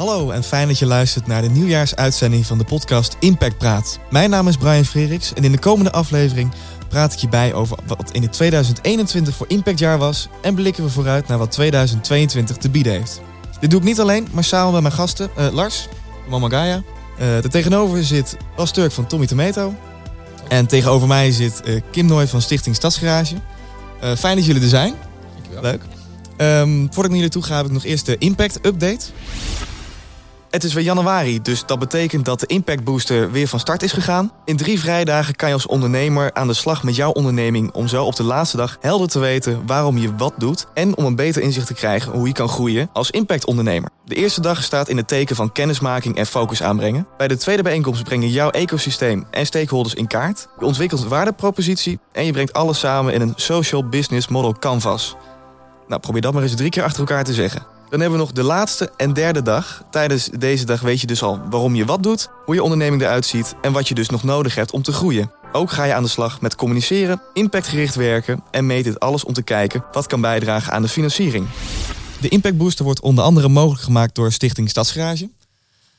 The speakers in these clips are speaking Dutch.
Hallo en fijn dat je luistert naar de nieuwjaarsuitzending van de podcast Impact Praat. Mijn naam is Brian Freriks en in de komende aflevering praat ik je bij over wat in het 2021 voor impactjaar was en blikken we vooruit naar wat 2022 te bieden heeft. Dit doe ik niet alleen, maar samen met mijn gasten uh, Lars, Mama Gaia. Uh, tegenover zit Bas Turk van Tommy Tomato. En tegenover mij zit uh, Kim Nooy van Stichting Stadsgarage. fijn dat jullie er zijn. Dankjewel. Leuk. Um, voordat ik naar jullie toe ga, heb ik nog eerst de Impact Update. Het is weer januari, dus dat betekent dat de Impact Booster weer van start is gegaan. In drie vrijdagen kan je als ondernemer aan de slag met jouw onderneming om zo op de laatste dag helder te weten waarom je wat doet en om een beter inzicht te krijgen hoe je kan groeien als impactondernemer. De eerste dag staat in het teken van kennismaking en focus aanbrengen. Bij de tweede bijeenkomst breng je jouw ecosysteem en stakeholders in kaart. Je ontwikkelt waardepropositie en je brengt alles samen in een social business model canvas. Nou, probeer dat maar eens drie keer achter elkaar te zeggen. Dan hebben we nog de laatste en derde dag. Tijdens deze dag weet je dus al waarom je wat doet, hoe je onderneming eruit ziet en wat je dus nog nodig hebt om te groeien. Ook ga je aan de slag met communiceren, impactgericht werken en meet dit alles om te kijken wat kan bijdragen aan de financiering. De Impact Booster wordt onder andere mogelijk gemaakt door Stichting Stadsgarage.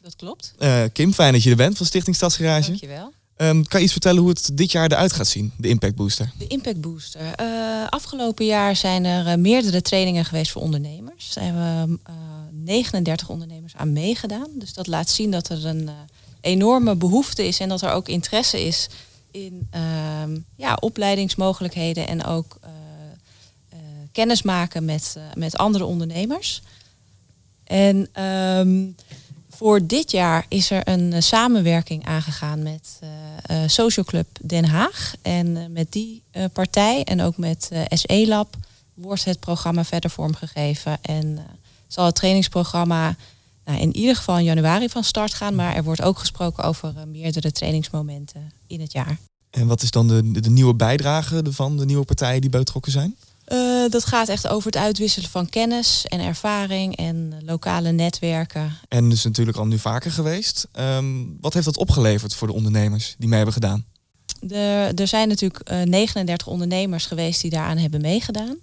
Dat klopt. Uh, Kim, fijn dat je er bent van Stichting Stadsgarage. Dankjewel. Um, kan je iets vertellen hoe het dit jaar eruit gaat zien, de Impact Booster? De Impact Booster. Uh, afgelopen jaar zijn er uh, meerdere trainingen geweest voor ondernemers. Er we uh, 39 ondernemers aan meegedaan. Dus dat laat zien dat er een enorme behoefte is en dat er ook interesse is in ehm, ja, opleidingsmogelijkheden en ook kennis maken met, met andere ondernemers. En um, voor dit jaar is er een uh, samenwerking aangegaan met uh, uh, Social Club Den Haag. En met die partij en ook met SE Lab wordt het programma verder vormgegeven. En zal het trainingsprogramma nou, in ieder geval in januari van start gaan. Maar er wordt ook gesproken over meerdere trainingsmomenten in het jaar. En wat is dan de, de nieuwe bijdrage van de nieuwe partijen die betrokken zijn? Uh, dat gaat echt over het uitwisselen van kennis en ervaring en lokale netwerken. En dus natuurlijk al nu vaker geweest. Um, wat heeft dat opgeleverd voor de ondernemers die mee hebben gedaan? De, er zijn natuurlijk uh, 39 ondernemers geweest die daaraan hebben meegedaan.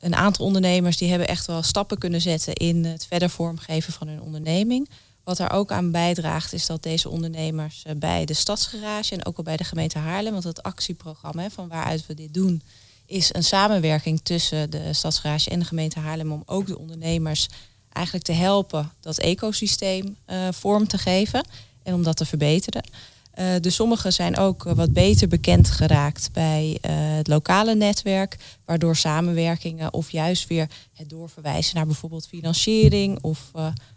Een aantal ondernemers die hebben echt wel stappen kunnen zetten in het verder vormgeven van hun onderneming. Wat daar ook aan bijdraagt is dat deze ondernemers uh, bij de Stadsgarage en ook al bij de gemeente Haarlem, want het actieprogramma van waaruit we dit doen, is een samenwerking tussen de Stadsgarage en de gemeente Haarlem om ook de ondernemers eigenlijk te helpen dat ecosysteem uh, vorm te geven en om dat te verbeteren. Uh, dus sommigen zijn ook wat beter bekend geraakt bij uh, het lokale netwerk, waardoor samenwerkingen of juist weer het doorverwijzen naar bijvoorbeeld financiering of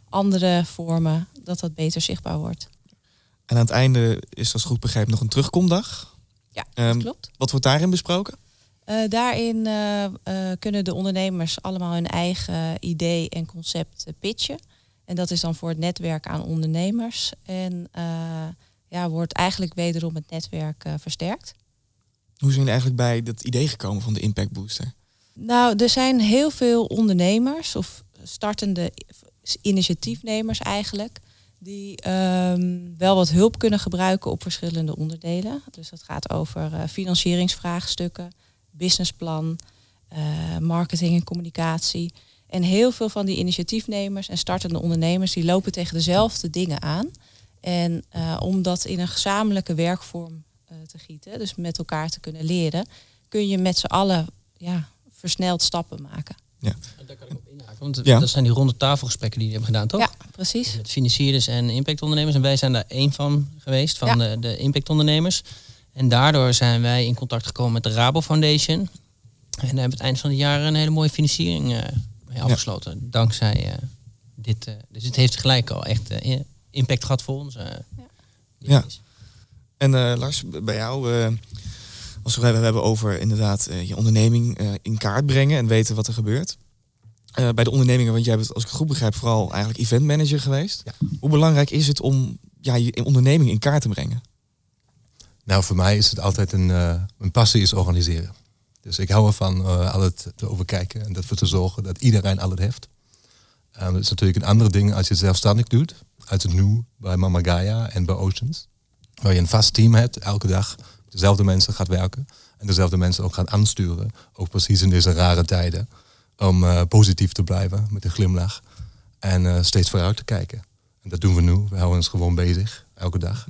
andere vormen, dat dat beter zichtbaar wordt. En aan het einde is, als goed begrijp, nog een terugkomdag. Ja, dat um, klopt. Wat wordt daarin besproken? Uh, daarin uh, uh, kunnen de ondernemers allemaal hun eigen idee en concept pitchen. En dat is dan voor het netwerk aan ondernemers. En ja, wordt eigenlijk wederom het netwerk versterkt. Hoe zijn jullie eigenlijk bij dat idee gekomen van de Impact Booster? Nou, er zijn heel veel ondernemers of startende initiatiefnemers eigenlijk. Die um, wel wat hulp kunnen gebruiken op verschillende onderdelen. Dus dat gaat over financieringsvraagstukken businessplan, uh, marketing en communicatie. En heel veel van die initiatiefnemers en startende ondernemers die lopen tegen dezelfde dingen aan. En uh, om dat in een gezamenlijke werkvorm uh, te gieten, dus met elkaar te kunnen leren, kun je met z'n allen ja, versneld stappen maken. Ja. Daar kan ik op inhaken, want ja. dat zijn die ronde tafelgesprekken die je hebt gedaan, toch? Ja, precies. Met financierders en impactondernemers. En wij zijn daar één van geweest, van ja. de, de impactondernemers. En daardoor zijn wij in contact gekomen met de Rabo Foundation. En hebben we het eind van het jaar een hele mooie financiering uh, mee afgesloten. Ja. Dankzij uh, dit. Uh, dus het heeft gelijk al echt impact gehad voor ons. ja. ja. En Lars, bij jou, als we het hebben over inderdaad je onderneming in kaart brengen en weten wat er gebeurt. bij de ondernemingen, want jij bent, als ik het goed begrijp, vooral eigenlijk event manager geweest. Ja. Hoe belangrijk is het om ja, je onderneming in kaart te brengen? Nou, voor mij is het altijd een, uh, een passie is organiseren. Dus ik hou ervan uh, te overkijken en ervoor te zorgen dat iedereen alles heeft. Um, dat is natuurlijk een andere ding als je het zelfstandig doet. Uit het nu bij Mama Gaia en bij Oceans. Waar je een vast team hebt, elke dag dezelfde mensen gaat werken. En dezelfde mensen ook gaat aansturen. Ook precies in deze rare tijden. Om positief te blijven met een glimlach. En steeds vooruit te kijken. En dat doen we nu. We houden ons gewoon bezig, elke dag.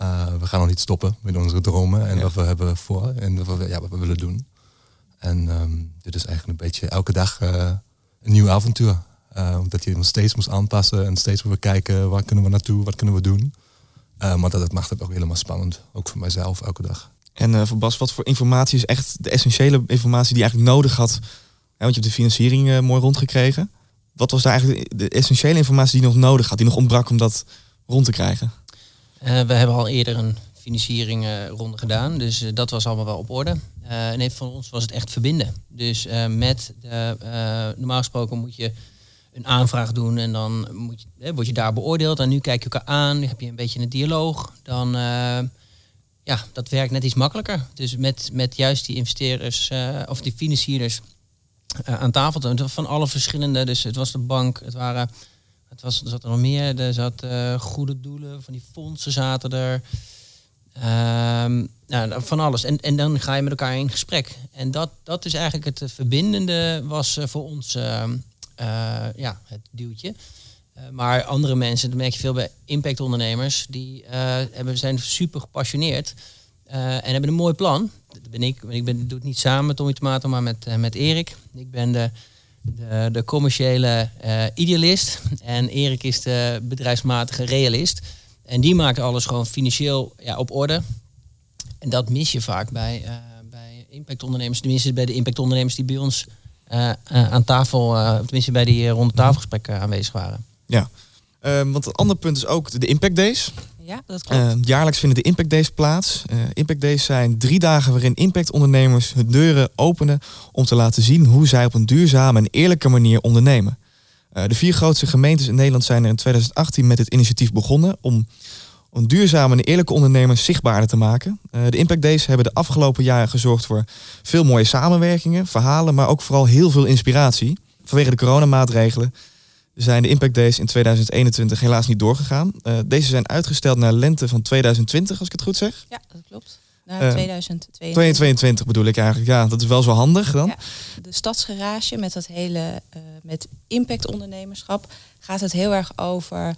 Uh, we gaan nog niet stoppen met onze dromen en Ja. wat we hebben voor en wat we, ja, wat we willen doen. En ehm, dit is eigenlijk een beetje elke dag eh, een nieuw avontuur. Uh, omdat je nog steeds moest aanpassen en steeds weer kijken waar kunnen we naartoe, wat kunnen we doen. Uh, maar dat, dat maakt het ook helemaal spannend, ook voor mijzelf elke dag. En eh, voor Bas, wat voor informatie is echt de essentiële informatie die je eigenlijk nodig had? Hè, want je hebt de financiering eh, mooi rondgekregen. Wat was daar eigenlijk de, de essentiële informatie die je nog nodig had, die nog ontbrak om dat rond te krijgen? Uh, we hebben al eerder een financiering ronde gedaan, dus uh, dat was allemaal wel op orde. En van ons was het echt verbinden. Dus met de, normaal gesproken moet je een aanvraag doen en dan moet je, eh, word je daar beoordeeld. En nu kijk je elkaar aan, heb je een beetje een dialoog. Dan ja, dat werkt net iets makkelijker. Dus met, met juist die investeerders of die financierders aan tafel van alle verschillende. Dus het was de bank, het waren het was, er zat er nog meer. Er zat uh, goede doelen, van die fondsen zaten er. Um, nou, van alles. En, en dan ga je met elkaar in gesprek. En dat, dat is eigenlijk het verbindende was uh, voor ons uh, ja, het duwtje. Eh, maar andere mensen, dat merk je veel bij impactondernemers, die hebben, zijn super gepassioneerd en hebben een mooi plan. Dat ben ik. Ik ben, doe het niet samen met Tommy Tomato, maar met, met Erik. Ik ben de de, de commerciële uh, idealist. En Erik is de bedrijfsmatige realist. En die maakt alles gewoon financieel ja, op orde. En dat mis je vaak bij, uh, bij impactondernemers. Tenminste bij de impactondernemers die bij ons uh, aan tafel, tenminste bij die ronde tafelgesprekken aanwezig waren. Ja, want een ander punt is ook de Impact Days. Ja, dat klopt. jaarlijks vinden de Impact Days plaats. Impact Days zijn drie dagen waarin impactondernemers hun deuren openen om te laten zien hoe zij op een duurzame en eerlijke manier ondernemen. Uh, de vier grootste gemeentes in Nederland zijn er in 2018 met het initiatief begonnen om, om duurzame en eerlijke ondernemers zichtbaarder te maken. Uh, de Impact Days hebben de afgelopen jaren gezorgd voor veel mooie samenwerkingen, verhalen, maar ook vooral heel veel inspiratie. Vanwege de coronamaatregelen zijn de Impact Days in 2021 helaas niet doorgegaan. Uh, deze zijn uitgesteld naar lente van 2020, als ik het goed zeg. Ja, dat klopt. Naar 2022. 2022 bedoel ik eigenlijk. Ja, dat is wel zo handig dan. Ja, de stadsgarage met dat hele uh, met impactondernemerschap gaat het heel erg over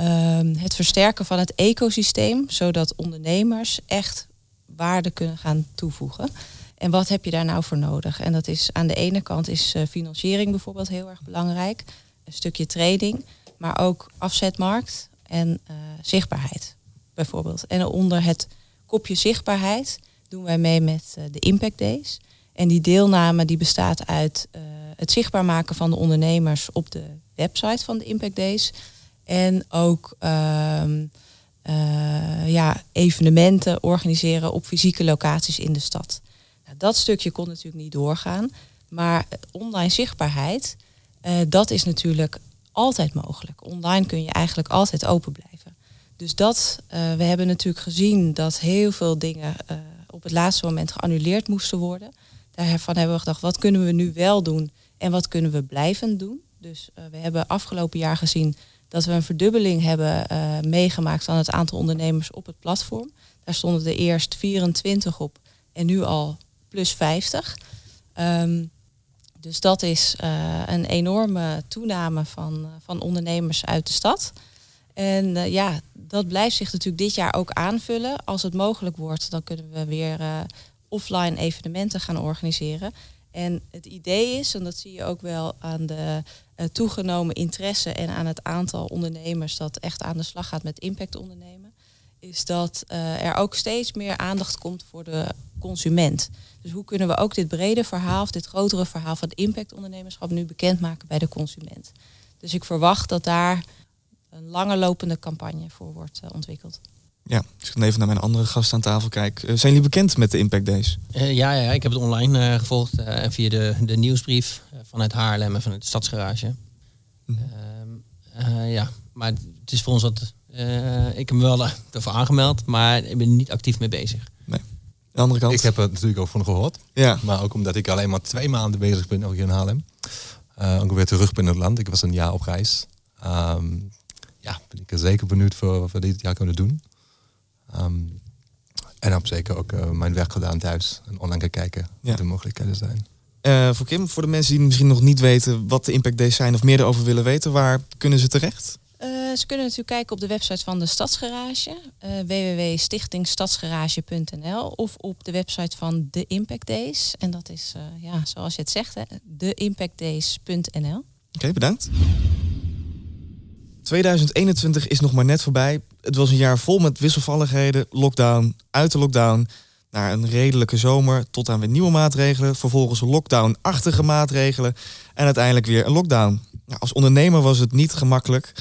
uh, het versterken van het ecosysteem, zodat ondernemers echt waarde kunnen gaan toevoegen. En wat heb je daar nou voor nodig? En dat is aan de ene kant is financiering bijvoorbeeld heel erg belangrijk, een stukje trading, maar ook afzetmarkt en uh, zichtbaarheid bijvoorbeeld. En onder het kopje zichtbaarheid doen wij mee met uh, de Impact Days. En die deelname die bestaat uit uh, het zichtbaar maken van de ondernemers op de website van de Impact Days. En ook uh, ja, evenementen organiseren op fysieke locaties in de stad. Nou, dat stukje kon natuurlijk niet doorgaan. Maar online zichtbaarheid, uh, dat is natuurlijk altijd mogelijk. Online kun je eigenlijk altijd open blijven. Dus dat, uh, we hebben natuurlijk gezien dat heel veel dingen uh, op het laatste moment geannuleerd moesten worden. Daarvan hebben we gedacht, wat kunnen we nu wel doen en wat kunnen we blijvend doen? Dus we hebben afgelopen jaar gezien dat we een verdubbeling hebben meegemaakt van het aantal ondernemers op het platform. Daar stonden er eerst 24 op en nu al plus 50. Um, dus dat is een enorme toename van, van ondernemers uit de stad. En uh, ja, dat blijft zich natuurlijk dit jaar ook aanvullen. Als het mogelijk wordt, dan kunnen we weer offline evenementen gaan organiseren. En het idee is, en dat zie je ook wel aan de toegenomen interesse en aan het aantal ondernemers dat echt aan de slag gaat met impact ondernemen, is dat er ook steeds meer aandacht komt voor de consument. Dus hoe kunnen we ook dit brede verhaal, of dit grotere verhaal van impactondernemerschap nu bekendmaken bij de consument? Dus ik verwacht dat daar een lange lopende campagne voor wordt uh, ontwikkeld. Ja, als ik dan even naar mijn andere gast aan tafel kijk. Uh, zijn jullie bekend met de Impact Days? Uh, ja, ja, ik heb het online uh, gevolgd en via de, de nieuwsbrief vanuit Haarlem en vanuit de Stadsgarage. Mm. ja, maar het is voor ons wat... ik heb me wel ervoor aangemeld, maar ik ben er niet actief mee bezig. De andere kant? Ik heb er natuurlijk ook van gehoord. Ja. Maar ook omdat ik alleen maar twee maanden bezig ben ook hier in Haarlem. ongeveer terug ben in het land. Ik was een jaar op reis. Um, ja, ben ik er zeker benieuwd voor wat we dit jaar kunnen doen. Um, en heb zeker ook uh, mijn werk gedaan thuis en online gaan kijken ja. wat de mogelijkheden zijn. Uh, voor Kim, voor de mensen die misschien nog niet weten wat de Impact Days zijn of meer erover willen weten, waar kunnen ze terecht? Ze kunnen natuurlijk kijken op de website van de Stadsgarage, uh, www.stichtingstadsgarage.nl of op de website van de Impact Days. En dat is, uh, ja, zoals je het zegt, deimpactdays.nl. Oké, bedankt. 2021 is nog maar net voorbij. Het was een jaar vol met wisselvalligheden, lockdown, uit de lockdown, naar een redelijke zomer, tot aan weer nieuwe maatregelen, vervolgens lockdown-achtige maatregelen en uiteindelijk weer een lockdown. Nou, als ondernemer was het niet gemakkelijk,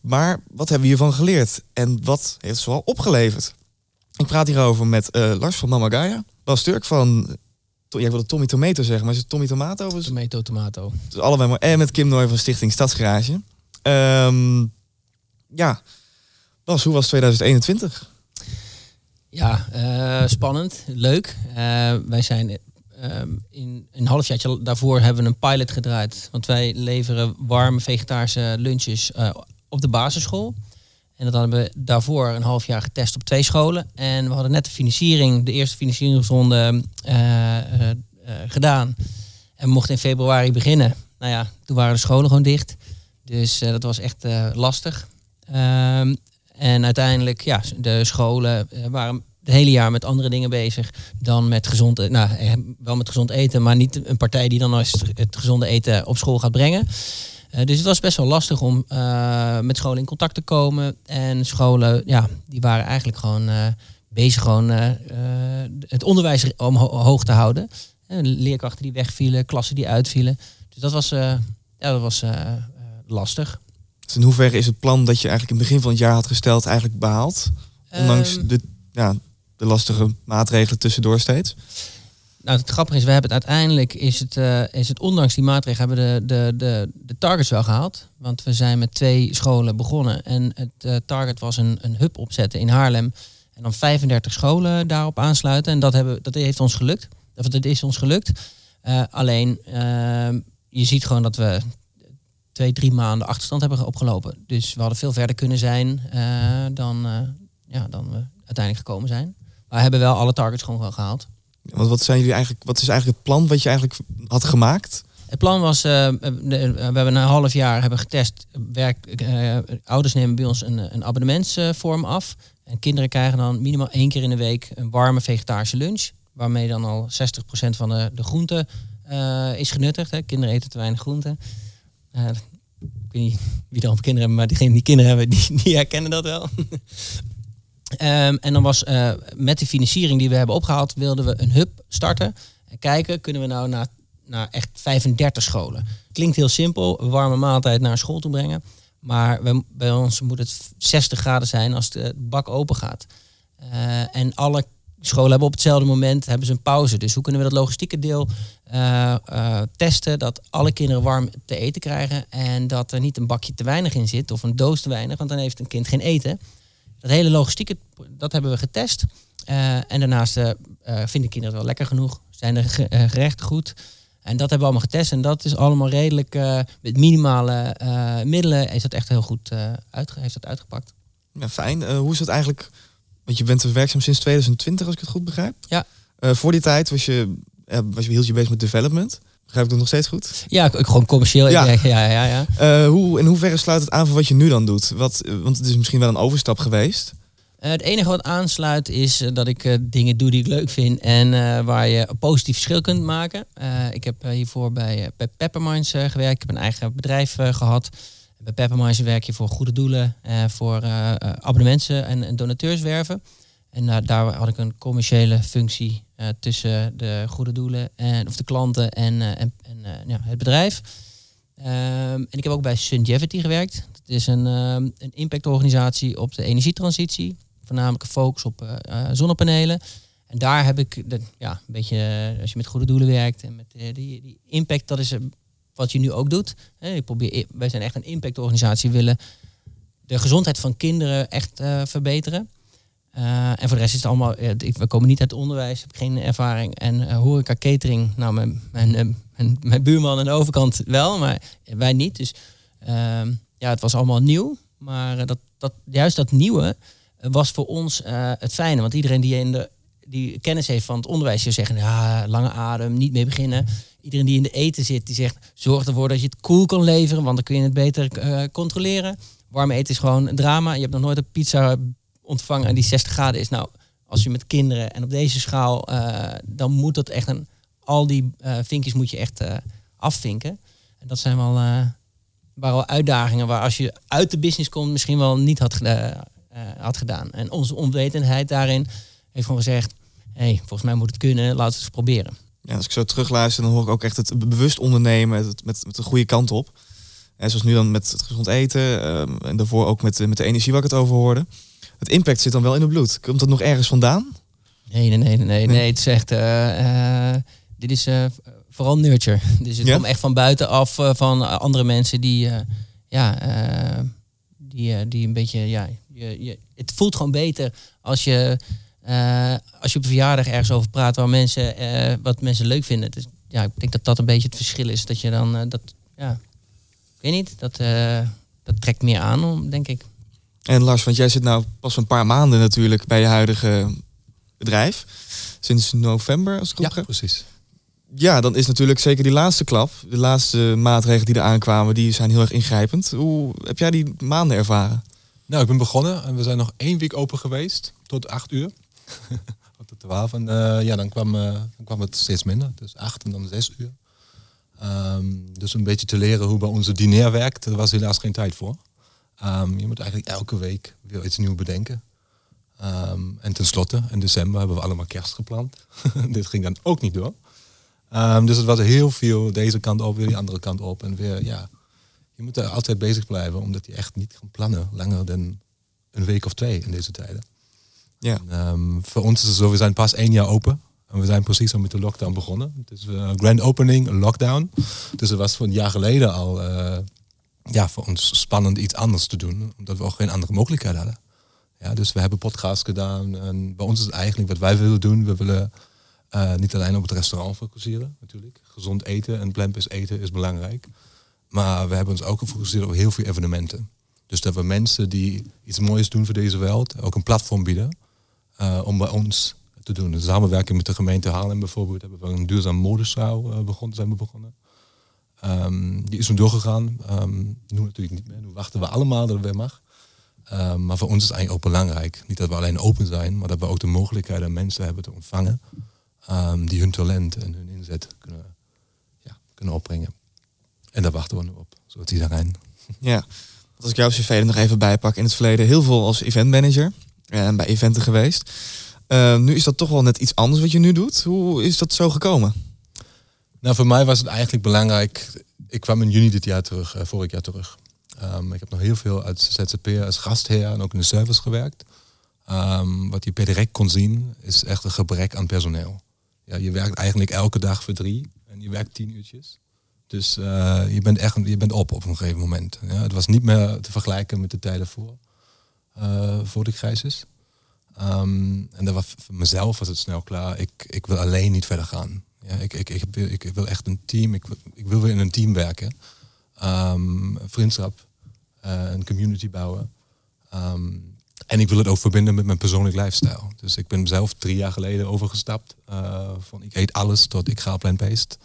maar wat hebben we hiervan geleerd en wat heeft het zoal opgeleverd? Ik praat hierover met uh, Lars van Mama Gaia, Bas Turk van Jij wilde Tommy Tomato zeggen, maar is het Tommy Tomato? Of Tomato Tomato. Dus allebei maar. En met Kim Nooy van Stichting Stadsgarage. Um, ja, Bas, hoe was 2021? Ja, uh, spannend, leuk. Uh, wij zijn uh, in een halfjaartje daarvoor hebben we een pilot gedraaid. Want wij leveren warme vegetarische lunches op de basisschool. En dat hadden we daarvoor een half jaar getest op twee scholen. En we hadden net de financiering, de eerste financieringsronde gedaan. En we mochten in februari beginnen. Nou ja, toen waren de scholen gewoon dicht. Dus dat was echt lastig. Um, en uiteindelijk, ja, de scholen waren het hele jaar met andere dingen bezig dan met gezond, nou, wel met gezond eten, maar niet een partij die dan het gezonde eten op school gaat brengen. Uh, dus het was best wel lastig om uh, met scholen in contact te komen. En scholen, ja, die waren eigenlijk gewoon uh, bezig gewoon het onderwijs omhoog te houden. leerkrachten die wegvielen, klassen die uitvielen. Dus dat was, ja, dat was lastig. Dus in hoeverre is het plan dat je eigenlijk in het begin van het jaar had gesteld eigenlijk behaald? Ondanks um, de, ja, de lastige maatregelen tussendoor steeds? Nou, het grappige is, we hebben het uiteindelijk, is het, uh, is het ondanks die maatregelen, hebben de, de, de, de targets wel gehaald. Want we zijn met twee scholen begonnen. En het uh, target was een, een hub opzetten in Haarlem. En dan 35 scholen daarop aansluiten. En dat, hebben, dat heeft ons gelukt. Of dat is ons gelukt. Uh, alleen, ehm, je ziet gewoon dat we twee, drie maanden achterstand hebben opgelopen. Dus we hadden veel verder kunnen zijn dan, ja, dan we uiteindelijk gekomen zijn. Maar we hebben wel alle targets gewoon gehaald. Want wat, zijn jullie eigenlijk, wat is eigenlijk het plan wat je eigenlijk had gemaakt? Het plan was, uh, we hebben een half jaar hebben getest. Werk, ouders nemen bij ons een, een abonnementsvorm af. En kinderen krijgen dan minimaal één keer in de week een warme vegetarische lunch. Waarmee dan al 60% van de, de groente is genuttigd. Hè. Kinderen eten te weinig groenten. Uh, ik weet niet wie er al kinderen hebben, maar diegenen die kinderen hebben, die, die herkennen dat wel. Um, en dan was uh, met de financiering die we hebben opgehaald, wilden we een hub starten. En kijken, kunnen we nou naar, naar echt 35 scholen. Klinkt heel simpel, een warme maaltijd naar school toe brengen. Maar bij ons moet het 60 graden zijn als de bak open gaat. Uh, en alle scholen hebben op hetzelfde moment hebben ze een pauze. Dus hoe kunnen we dat logistieke deel uh, testen? Dat alle kinderen warm te eten krijgen. En dat er niet een bakje te weinig in zit of een doos te weinig. Want dan heeft een kind geen eten. Dat hele logistieke, dat hebben we getest. Uh, en daarnaast vinden kinderen het wel lekker genoeg. Zijn de gerechten goed. En dat hebben we allemaal getest. En dat is allemaal redelijk met minimale middelen. Is dat echt heel goed uit, heeft dat uitgepakt. Ja, fijn. hoe is het eigenlijk want je bent werkzaam sinds 2020, als ik het goed begrijp. Ja. Voor die tijd was je, was je, hield je bezig met development. Begrijp ik dat nog steeds goed? Ja, gewoon commercieel. Ja, ja, ja. ja, ja. Uh, hoe, in hoeverre sluit het aan voor wat je nu dan doet? Wat, want het is misschien wel een overstap geweest. het enige wat aansluit is dat ik dingen doe die ik leuk vind en waar je een positief verschil kunt maken. ik heb hiervoor bij, bij Pepperminds gewerkt. Ik heb een eigen bedrijf gehad. Bij Pepperminds werk je voor goede doelen, voor abonnementen en, en donateurswerven. En daar had ik een commerciële functie tussen de goede doelen en of de klanten en, en, en ja, het bedrijf. Um, en ik heb ook bij Sungevity gewerkt. Dat is een, um, een impactorganisatie op de energietransitie. Voornamelijk een focus op zonnepanelen. En daar heb ik ja, een beetje, als je met goede doelen werkt en met die, die impact, dat is wat je nu ook doet. Ik probeer, wij zijn echt een impactorganisatie, willen de gezondheid van kinderen echt verbeteren. Uh, en voor de rest is het allemaal, we komen niet uit het onderwijs, heb geen ervaring. En uh, horeca catering, nou mijn, mijn, mijn, mijn, buurman aan de overkant wel, maar wij niet. Dus ehm, ja, het was allemaal nieuw. Maar dat, dat, juist dat nieuwe was voor ons het fijne. Want iedereen die in de die kennis heeft van het onderwijs, je zeggen, ja, lange adem, niet mee beginnen. iedereen die in de eten zit, die zegt, zorg ervoor dat je het koel kan leveren, want dan kun je het beter eh, controleren. Warm eten is gewoon een drama. Je hebt nog nooit een pizza ontvangen en die 60 graden is. Nou, als je met kinderen en op deze schaal, eh, dan moet dat echt een, al die uh, vinkjes moet je echt afvinken. En dat zijn wel, waren wel uitdagingen waar als je uit de business komt misschien wel niet had, had gedaan. En onze onwetendheid daarin heeft gewoon gezegd, hey, volgens mij moet het kunnen, laten we het eens proberen. Ja, als ik zo terugluister, dan hoor ik ook echt het bewust ondernemen met, met, met de goede kant op. En zoals nu dan met het gezond eten ehm, en daarvoor ook met, met de energie waar ik het over hoorde. Het impact zit dan wel in het bloed. Komt dat nog ergens vandaan? Nee, nee, nee, nee, nee. nee het is echt, uh, dit is uh, vooral nurture. Dus het ja? komt echt van buitenaf van andere mensen die, ja, die, die een beetje, ja, je, je, het voelt gewoon beter als je uh, als je op een verjaardag ergens over praat waar mensen, uh, wat mensen leuk vinden. Dus, ja, ik denk dat dat een beetje het verschil is. Dat je dan, uh, dat, ja, ik weet niet, dat, dat trekt meer aan, denk ik. En Lars, want jij zit nou pas een paar maanden natuurlijk bij je huidige bedrijf. Sinds november, als ik het Ja, precies. Ja, dan is natuurlijk zeker die laatste klap, de laatste maatregelen die er aankwamen, die zijn heel erg ingrijpend. Hoe heb jij die maanden ervaren? Nou, ik ben begonnen en we zijn nog één week open geweest, tot acht uur. Tot de twaalf. En uh, ja, dan kwam, uh, dan kwam het steeds minder. Dus acht en dan zes uur. Um, dus een beetje te leren hoe bij onze diner werkt, daar was helaas geen tijd voor. Um, je moet eigenlijk elke week weer iets nieuws bedenken. Um, en tenslotte, in december hebben we allemaal kerst gepland. Dit ging dan ook niet door. dus het was heel veel deze kant op, weer die andere kant op. En weer, ja, je moet er altijd bezig blijven, omdat je echt niet kan plannen langer dan een week of twee in deze tijden. Ja. Um, voor ons is het zo, we zijn pas één jaar open. En we zijn precies zo met de lockdown begonnen. Dus uh, grand opening, lockdown. Dus het was voor een jaar geleden al uh, ja, voor ons spannend iets anders te doen. Omdat we ook geen andere mogelijkheid hadden. Ja, dus we hebben podcasts gedaan. En bij ons is het eigenlijk wat wij willen doen. We willen uh, niet alleen op het restaurant focusseren, natuurlijk. Gezond eten en plant eten is belangrijk. Maar we hebben ons ook gefocust op heel veel evenementen. Dus dat we mensen die iets moois doen voor deze wereld ook een platform bieden. Uh, om bij ons te doen. Dus samenwerking met de gemeente Haarlem bijvoorbeeld hebben we een duurzaam modezaal uh, begonnen, zijn we begonnen. Um, die is nu doorgegaan. Um, nu natuurlijk niet meer. Nu wachten we allemaal dat het mag. Um, maar voor ons is het eigenlijk ook belangrijk. Niet dat we alleen open zijn, maar dat we ook de mogelijkheid aan mensen hebben te ontvangen. die hun talent en hun inzet kunnen, ja, kunnen opbrengen. En daar wachten we nu op, zoals iedereen. Ja, als ik jouw cv er nog even bijpak. In het verleden heel veel als eventmanager en bij eventen geweest. Nu is dat toch wel net iets anders wat je nu doet. Hoe is dat zo gekomen? Nou, voor mij was het eigenlijk belangrijk. Ik kwam in juni dit jaar terug, uh, vorig jaar terug. Um, ik heb nog heel veel uit ZZP als gastheer en ook in de service gewerkt. Um, wat je per direct kon zien, is echt een gebrek aan personeel. Ja, je werkt eigenlijk elke dag voor drie en je werkt tien uurtjes. Dus uh, je bent echt je bent op op een gegeven moment. Ja, het was niet meer te vergelijken met de tijden voor uh, voor de crisis. Um, en dat was, voor mezelf was het snel klaar. Ik, ik wil alleen niet verder gaan. Ja, ik, ik, ik, wil, ik wil echt een team. Ik, ik wil weer in een team werken. Um, vriendschap. Uh, een community bouwen. Um, en ik wil het ook verbinden met mijn persoonlijk lifestyle. Dus ik ben zelf drie jaar geleden overgestapt. Uh, van ik eet alles tot ik ga plant-based.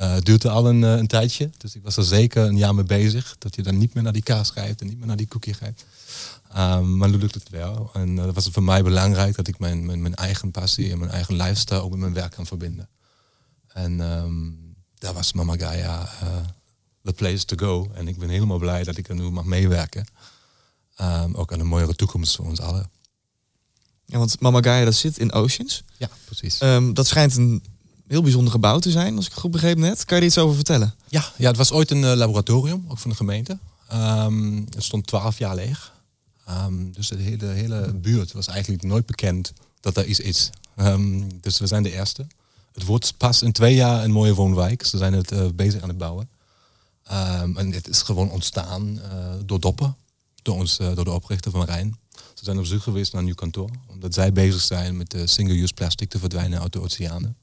Uh, het duurde al een, tijdje. Dus ik was er zeker een jaar mee bezig. Dat je dan niet meer naar die kaas grijpt en niet meer naar die cookie grijpt. Um, maar nu lukt het wel. En uh, was voor mij belangrijk dat ik mijn, mijn, mijn, eigen passie en mijn eigen lifestyle ook met mijn werk kan verbinden. En um, daar was Mama Gaia uh, the place to go. En ik ben helemaal blij dat ik er nu mag meewerken. Um, ook aan een mooiere toekomst voor ons allen. Ja, want Mama Gaia dat zit in Oceans. Ja, precies. dat schijnt een heel bijzonder gebouw te zijn, als ik het goed begreep net. Kan je er iets over vertellen? Ja, ja het was ooit een uh, laboratorium, ook van de gemeente. het stond twaalf jaar leeg. Um, dus de hele, hele buurt was eigenlijk nooit bekend dat er iets is. Dus we zijn de eerste. Het wordt pas in twee jaar een mooie woonwijk. Ze zijn het uh, bezig aan het bouwen. Um, en het is gewoon ontstaan uh, door Doppen, door, ons, uh, door de oprichter van Rijn. Ze zijn op zoek geweest naar een nieuw kantoor, omdat zij bezig zijn met de single-use plastic te verdwijnen uit de oceanen.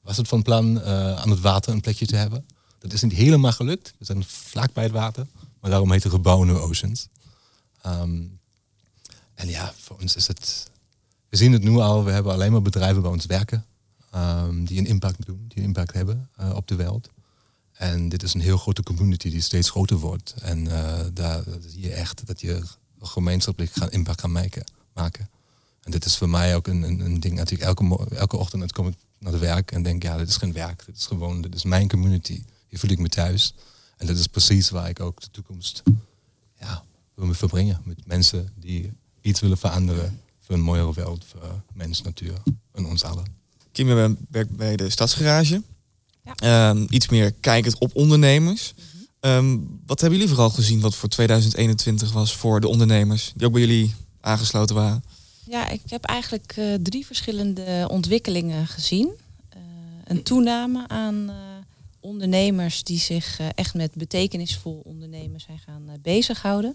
Was het van plan aan het water een plekje te hebben? Dat is niet helemaal gelukt. We zijn vlak bij het water, maar daarom heet het gebouw Oceans. Um, en ja, voor ons is het. We zien het nu al, we hebben alleen maar bedrijven bij ons werken. Ehm, die een impact doen, die een impact hebben eh, op de wereld. En dit is een heel grote community die steeds groter wordt. En uh, daar zie je echt dat je gemeenschappelijk gaan impact kan maken. maken. En dit is voor mij ook een, een, een ding. Natuurlijk elke, elke ochtend kom ik naar het werk en denk, ja, dit is geen werk. Dit is gewoon, dit is mijn community. Hier voel ik me thuis. En dat is precies waar ik ook de toekomst ja, wil me verbrengen. Met mensen die iets willen veranderen voor een mooiere wereld, voor mens, natuur en ons allen. Kim werkt bij de Stadsgarage. Ja. Um, iets meer kijkend op ondernemers. Um, wat hebben jullie vooral gezien wat voor 2021 was voor de ondernemers die ook bij jullie aangesloten waren? Ja, ik heb eigenlijk uh, drie verschillende ontwikkelingen gezien. Uh, een toename aan uh, ondernemers die zich echt met betekenisvol ondernemen zijn gaan bezighouden.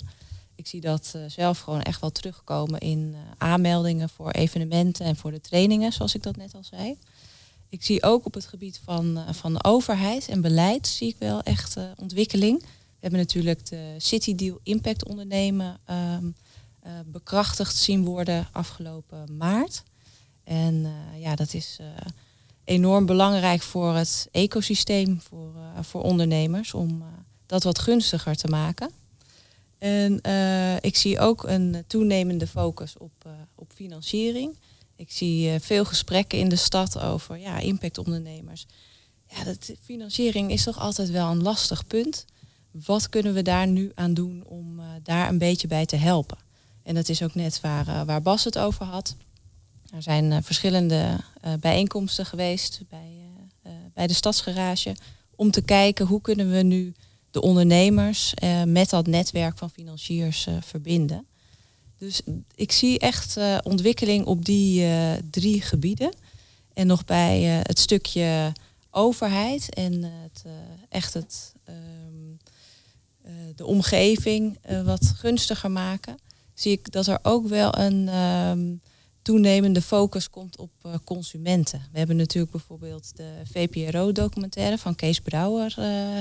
Ik zie dat zelf gewoon echt wel terugkomen in aanmeldingen voor evenementen en voor de trainingen, zoals ik dat net al zei. Ik zie ook op het gebied van, van de overheid en beleid zie ik wel echt ontwikkeling. We hebben natuurlijk de City Deal Impact ondernemen uh, bekrachtigd zien worden afgelopen maart. En ja, dat is enorm belangrijk voor het ecosysteem, voor, voor ondernemers, om dat wat gunstiger te maken. En ik zie ook een toenemende focus op, op financiering. Ik zie veel gesprekken in de stad over ja, impactondernemers. Ja, dat, financiering is toch altijd wel een lastig punt. Wat kunnen we daar nu aan doen om daar een beetje bij te helpen? En dat is ook net waar, waar Bas het over had. Er zijn verschillende bijeenkomsten geweest bij, bij de stadsgarage. Om te kijken hoe kunnen we nu de ondernemers met dat netwerk van financiers verbinden. Dus ik zie echt ontwikkeling op die drie gebieden. En nog bij het stukje overheid en het, echt het, um, de omgeving wat gunstiger maken zie ik dat er ook wel een um, toenemende focus komt op consumenten. We hebben natuurlijk bijvoorbeeld de VPRO-documentaire van Kees Brouwer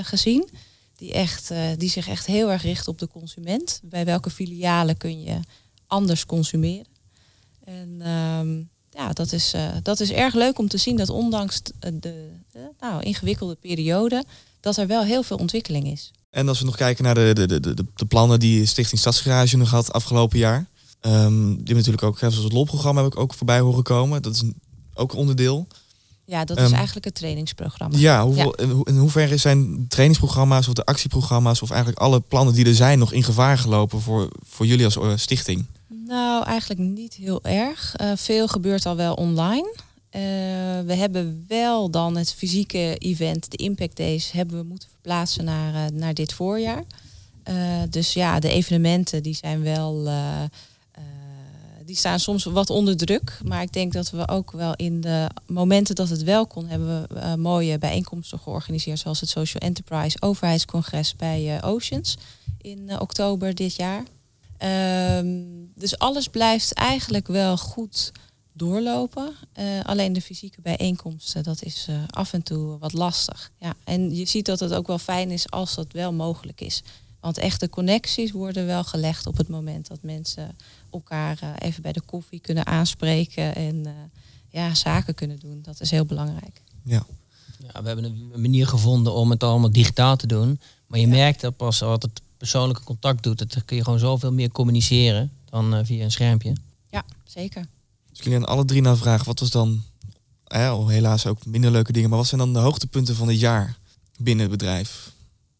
gezien. Die, echt, uh, die zich echt heel erg richt op de consument. Bij welke filialen kun je anders consumeren. En um, ja, dat is, dat is erg leuk om te zien dat ondanks de, de nou, ingewikkelde periode, dat er wel heel veel ontwikkeling is. En als we nog kijken naar de, de, de, de, plannen die Stichting Stadsgarage nog had afgelopen jaar. Um, die natuurlijk ook, zoals het LOL-programma heb ik ook voorbij horen komen. Dat is ook onderdeel. Ja, dat is um, eigenlijk het trainingsprogramma. Ja, hoeveel, ja. In, hoeverre zijn trainingsprogramma's of de actieprogramma's of eigenlijk alle plannen die er zijn nog in gevaar gelopen voor, voor jullie als uh, stichting? Nou, eigenlijk niet heel erg. Uh, veel gebeurt al wel online. Uh, we hebben wel dan het fysieke event, de Impact Days, hebben we moeten verplaatsen naar, naar dit voorjaar. Dus ja, de evenementen die zijn wel. Die staan soms wat onder druk. Maar ik denk dat we ook wel in de momenten dat het wel kon, hebben we mooie bijeenkomsten georganiseerd. Zoals het Social Enterprise Overheidscongres bij Oceans in oktober dit jaar. Ehm, dus alles blijft eigenlijk wel goed doorlopen. Alleen de fysieke bijeenkomsten, dat is af en toe wat lastig. Ja, en je ziet dat het ook wel fijn is als dat wel mogelijk is. Want echte connecties worden wel gelegd op het moment dat mensen elkaar uh, even bij de koffie kunnen aanspreken en ja, zaken kunnen doen. Dat is heel belangrijk. Ja. ja, we hebben een manier gevonden om het allemaal digitaal te doen. Maar je ja. merkt dat pas als het persoonlijke contact doet, dat kun je gewoon zoveel meer communiceren dan via een schermpje. Ja, zeker. Dus ik aan alle drie naar vragen, wat was dan, eh, helaas ook minder leuke dingen, maar wat zijn dan de hoogtepunten van het jaar binnen het bedrijf,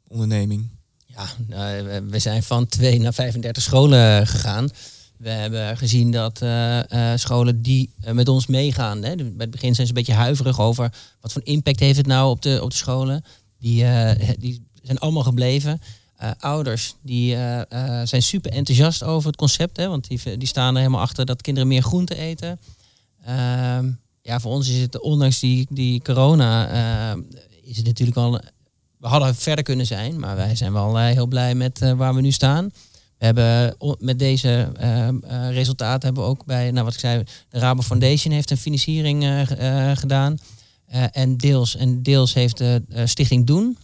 onderneming? Ja, uh, we zijn van 2 naar 35 scholen gegaan. We hebben gezien dat uh, uh, scholen die met ons meegaan, hè, bij het begin zijn ze een beetje huiverig over wat voor impact heeft het nou op de, op de scholen. Die, die zijn allemaal gebleven. Ouders die zijn super enthousiast over het concept, hè, want die, die staan er helemaal achter dat kinderen meer groente eten. Ehm, ja, voor ons is het, ondanks die, die corona, is het natuurlijk al. We hadden verder kunnen zijn, maar wij zijn wel heel blij met waar we nu staan. Hebben met deze resultaten hebben we ook bij, nou wat ik zei, de Rabo Foundation heeft een financiering gedaan. en, deels, en deels heeft de Stichting Doen,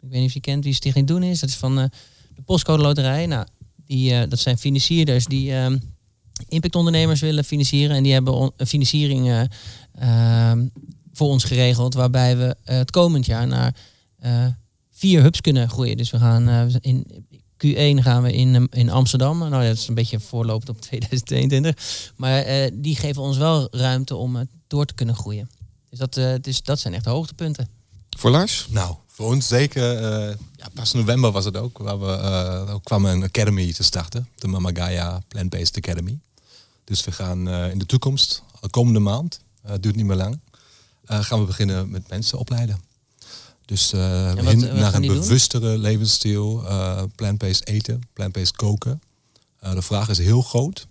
ik weet niet of je kent wie Stichting Doen is. Dat is van de Postcode Loterij. Nou, die, dat zijn financierders die uh, impactondernemers willen financieren. En die hebben een financiering voor ons geregeld, waarbij we het komend jaar naar vier hubs kunnen groeien. Dus we gaan in Q1 gaan we in, in Amsterdam. Nou, dat is een beetje voorlopend op 2022. Maar die geven ons wel ruimte om door te kunnen groeien. Dus dat, dus dat zijn echt de hoogtepunten. Voor Lars? Nou, voor ons zeker. Uh, ja, pas november was het ook. Waar we uh, kwamen een academy te starten. De Mamagaya Plant-Based Academy. Dus we gaan uh, in de toekomst, de komende maand, het duurt niet meer lang, gaan we beginnen met mensen opleiden. Dus uh, wat, naar een bewustere doen? levensstijl, plant-based eten, plant-based koken. de vraag is heel groot.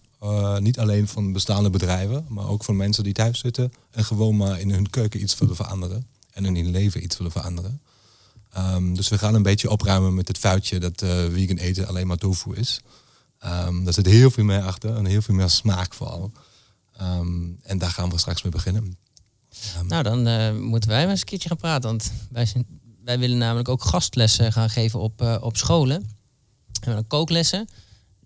niet alleen van bestaande bedrijven, maar ook van mensen die thuis zitten en gewoon maar in hun keuken iets willen veranderen en in hun leven iets willen veranderen. Um, dus we gaan een beetje opruimen met het foutje dat uh, vegan eten alleen maar tofu is. Um, daar zit heel veel meer achter en heel veel meer smaak vooral. Um, en daar gaan we straks mee beginnen. Nou, dan uh, moeten wij maar eens een keertje gaan praten. Want wij, zijn, wij willen namelijk ook gastlessen gaan geven op, uh, op scholen. En kooklessen.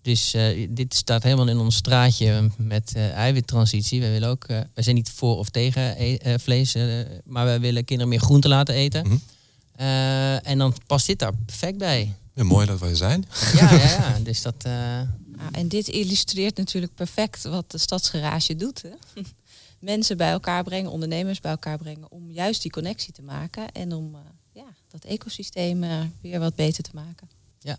Dus uh, dit staat helemaal in ons straatje met uh, eiwittransitie. Wij willen ook, uh, wij zijn niet voor of tegen e vlees, maar wij willen kinderen meer groente laten eten. Mm -hmm. en dan past dit daar perfect bij. Ja, mooi dat wij zijn. Ja, ja, ja. dus dat. en dit illustreert natuurlijk perfect wat de stadsgarage doet. Hè? Mensen bij elkaar brengen, ondernemers bij elkaar brengen, om juist die connectie te maken en om ja, dat ecosysteem weer wat beter te maken. Ja.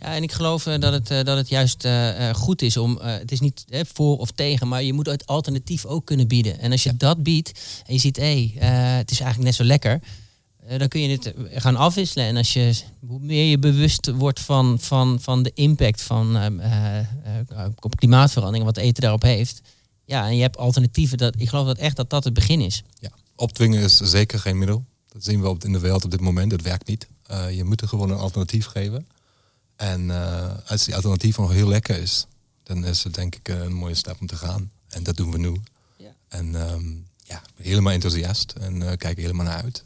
Ja, en ik geloof uh, dat, het, dat het juist goed is om, het is niet voor of tegen, maar je moet het alternatief ook kunnen bieden. En als je dat biedt en je ziet, hé, hey, het is eigenlijk net zo lekker, dan kun je het gaan afwisselen. En als je, hoe meer je bewust wordt van, van, van de impact van op klimaatverandering, wat eten daarop heeft, ja, en je hebt alternatieven, dat, ik geloof dat echt dat dat het begin is. Ja, opdwingen is zeker geen middel. Dat zien we op, in de wereld op dit moment, het werkt niet. je moet er gewoon een alternatief geven. En uh, als die alternatief nog heel lekker is, dan is het denk ik eh, een mooie stap om te gaan. En dat doen we nu. Ja. En um, ja, helemaal enthousiast en uh, kijken helemaal naar uit.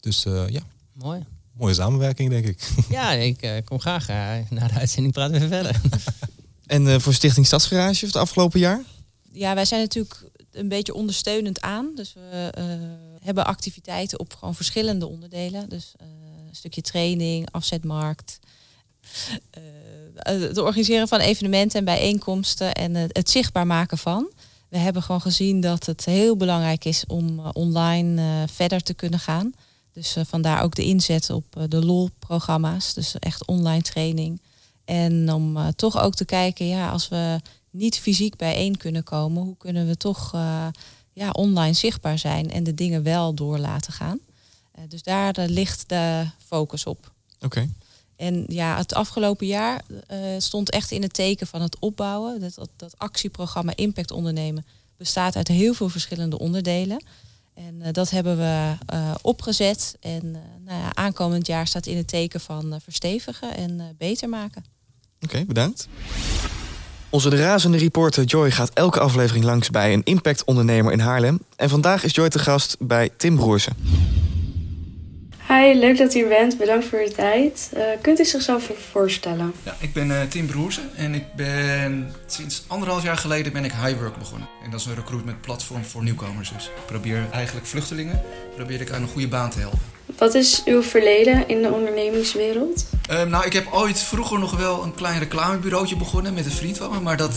Dus ja. Mooi. Mooie samenwerking, denk ik. Ja, ik kom graag naar de uitzending praten we even verder. en voor Stichting Stadsgarage het afgelopen jaar? Ja, wij zijn natuurlijk een beetje ondersteunend aan. Dus we hebben activiteiten op gewoon verschillende onderdelen. Dus een stukje training, afzetmarkt, uh, het organiseren van evenementen en bijeenkomsten en het, zichtbaar maken van. We hebben gewoon gezien dat het heel belangrijk is om online verder te kunnen gaan. Dus vandaar ook de inzet op de LOL-programma's, dus echt online training. En om toch ook te kijken, ja, als we niet fysiek bijeen kunnen komen, hoe kunnen we toch ja, online zichtbaar zijn en de dingen wel door laten gaan. dus daar ligt de focus op. Oké. En ja, het afgelopen jaar stond echt in het teken van het opbouwen. Dat, dat, dat, actieprogramma Impact Ondernemen bestaat uit heel veel verschillende onderdelen. En dat hebben we opgezet. En nou ja, aankomend jaar staat in het teken van verstevigen en beter maken. Oké, okay, bedankt. Onze de razende reporter Joy gaat elke aflevering langs bij een impact ondernemer in Haarlem. En vandaag is Joy te gast bij Tim Broersen. Hi, leuk dat u er bent. Bedankt voor uw tijd. Uh, kunt u zichzelf even voorstellen? Ja, ik ben uh, Tim Broersen en ik ben sinds anderhalf jaar geleden ben ik Highwork begonnen. En dat is een recruitment platform voor nieuwkomers dus. Ik probeer eigenlijk vluchtelingen probeer ik aan een goede baan te helpen. Wat is uw verleden in de ondernemingswereld? Uh, nou, ik heb ooit vroeger nog wel een klein reclamebureautje begonnen met een vriend van me, maar dat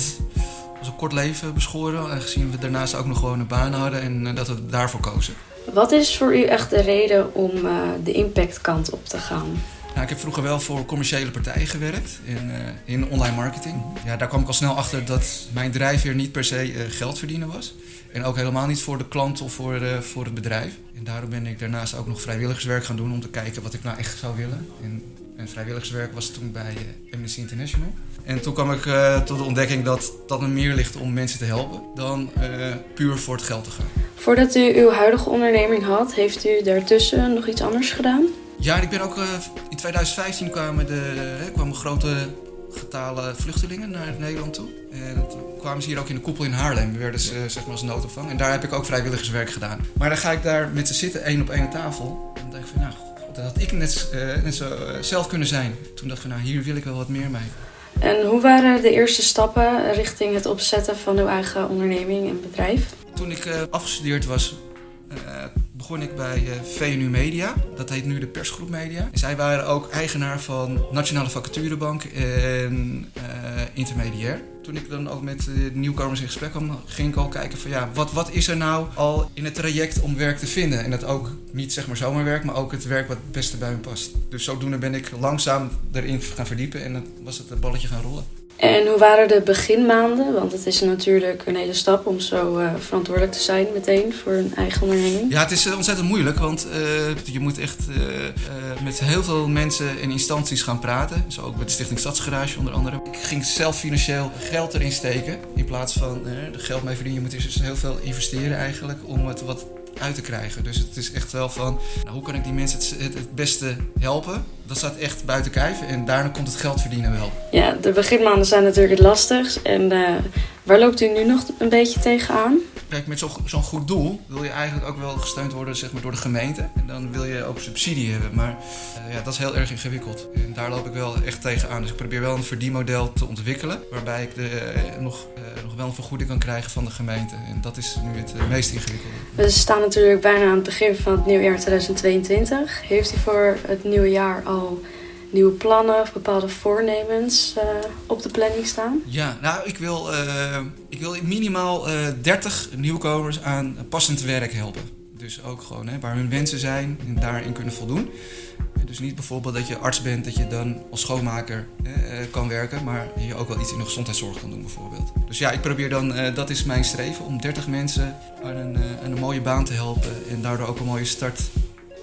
was een kort leven beschoren, aangezien we daarnaast ook nog gewoon een baan hadden en eh, dat we daarvoor kozen. Wat is voor u echt de reden om uh, de impactkant op te gaan? Nou, ik heb vroeger wel voor commerciële partijen gewerkt in, uh, in online marketing. Ja, daar kwam ik al snel achter dat mijn drijfveer niet per se geld verdienen was. En ook helemaal niet voor de klant of voor, voor het bedrijf. En daarom ben ik daarnaast ook nog vrijwilligerswerk gaan doen om te kijken wat ik nou echt zou willen. En, en vrijwilligerswerk was toen bij Amnesty International. En toen kwam ik uh, tot de ontdekking dat dat me meer ligt om mensen te helpen dan uh, puur voor het geld te gaan. Voordat u uw huidige onderneming had, heeft u daartussen nog iets anders gedaan? Ja, ik ben ook uh, in 2015 kwamen, de, kwamen grote getalen vluchtelingen naar Nederland toe. En kwamen ze hier ook in de koepel in Haarlem. We werden ze zeg maar als noodopvang. En daar heb ik ook vrijwilligerswerk gedaan. Maar dan ga ik daar met ze zitten, één op één tafel. En dan denk ik van, nou, dat had ik net, net zo zelf kunnen zijn. Toen dacht ik van, nou, hier wil ik wel wat meer mee. En hoe waren de eerste stappen richting het opzetten van uw eigen onderneming en bedrijf? Toen ik uh, afgestudeerd was, begon ik bij uh, VNU Media. Dat heet nu de Persgroep Media. Zij waren ook eigenaar van Nationale Vacaturebank en uh, Intermediair. Toen ik dan ook met de nieuwkomers in gesprek kwam, ging ik al kijken van ja, wat, wat is er nou al in het traject om werk te vinden? En dat ook niet zeg maar zomaar werk, maar ook het werk wat het beste bij me past. Dus zodoende ben ik langzaam erin gaan verdiepen en dan was het balletje gaan rollen. En hoe waren de beginmaanden? Want het is natuurlijk een hele stap om zo uh, verantwoordelijk te zijn meteen voor een eigen onderneming. Ja, het is ontzettend moeilijk, want uh, je moet echt met heel veel mensen en instanties gaan praten. Zo ook met de Stichting Stadsgarage onder andere. Ik ging zelf financieel geld erin steken in plaats van er geld mee verdienen. Je moet dus heel veel investeren eigenlijk om het wat uit te krijgen. Dus het is echt wel van, nou, hoe kan ik die mensen het, beste helpen? Dat staat echt buiten kijf en daarna komt het geld verdienen wel. Ja, de beginmaanden zijn natuurlijk het lastigst. En uh, waar loopt u nu nog een beetje tegenaan? Kijk, met zo'n goed doel wil je eigenlijk ook wel gesteund worden zeg maar, door de gemeente. En dan wil je ook subsidie hebben. Maar uh, ja, dat is heel erg ingewikkeld. En daar loop ik wel echt tegenaan. Dus ik probeer wel een verdienmodel te ontwikkelen. Waarbij ik de, uh, nog, nog wel een vergoeding kan krijgen van de gemeente. En dat is nu het meest ingewikkelde. We staan natuurlijk bijna aan het begin van het nieuwjaar 2022. Heeft u voor het nieuwe jaar al nieuwe plannen of bepaalde voornemens uh, op de planning staan? Ja, nou, ik wil, uh, ik wil minimaal uh, 30 nieuwkomers aan passend werk helpen. Dus ook gewoon hè, waar hun wensen zijn en daarin kunnen voldoen. Dus niet bijvoorbeeld dat je arts bent, dat je dan als schoonmaker kan werken, maar je ook wel iets in de gezondheidszorg kan doen bijvoorbeeld. Dus ja, ik probeer dan, dat is mijn streven, om 30 mensen aan een, aan een mooie baan te helpen en daardoor ook een mooie start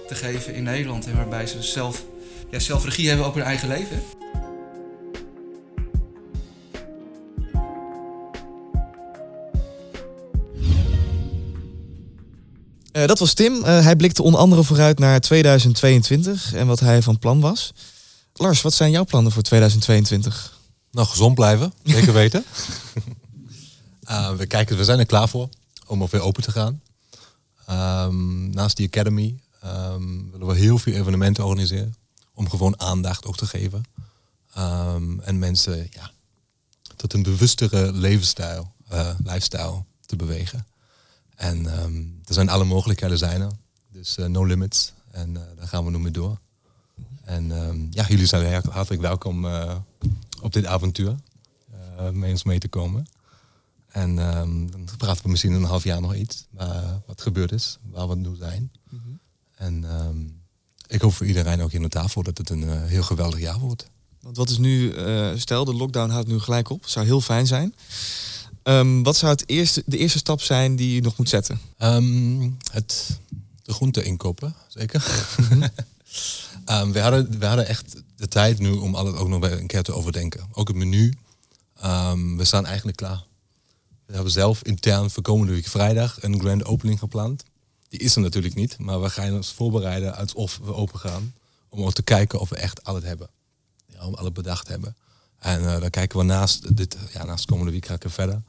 te geven in Nederland. En waarbij ze zelf ja, zelf regie hebben op hun eigen leven. Uh, dat was Tim. Uh, hij blikte onder andere vooruit naar 2022 en wat hij van plan was. Lars, wat zijn jouw plannen voor 2022? Nou, gezond blijven, zeker weten. uh, we, kijken, we zijn er klaar voor om weer open te gaan. Um, naast die Academy um, willen we heel veel evenementen organiseren om gewoon aandacht ook te geven. Um, en mensen ja, tot een bewustere levensstijl, uh, lifestyle te bewegen. En um, er zijn alle mogelijkheden zijn er. Dus uh, no limits. En uh, daar gaan we nu mee door. En um, ja, jullie zijn hartelijk welkom op dit avontuur. mee eens mee te komen. En dan praten we misschien in een half jaar nog iets. wat gebeurd is, waar we nu zijn. Mm -hmm. En ik hoop voor iedereen ook in de tafel dat het een uh, heel geweldig jaar wordt. Want wat is nu, uh, stel de lockdown houdt nu gelijk op, zou heel fijn zijn. Um, wat zou het eerste, de eerste stap zijn die je nog moet zetten? Um, het, de groente inkopen, zeker. um, we, hadden, we hadden echt de tijd nu om alles ook nog een keer te overdenken. Ook het menu. we staan eigenlijk klaar. We hebben zelf intern voor komende week vrijdag een grand opening gepland. Die is er natuurlijk niet, maar we gaan ons voorbereiden alsof we open gaan. Om ook te kijken of we echt al het hebben. Ja, om alles bedacht hebben. En uh, dan kijken we naast, dit, ja, naast komende week kijken verder.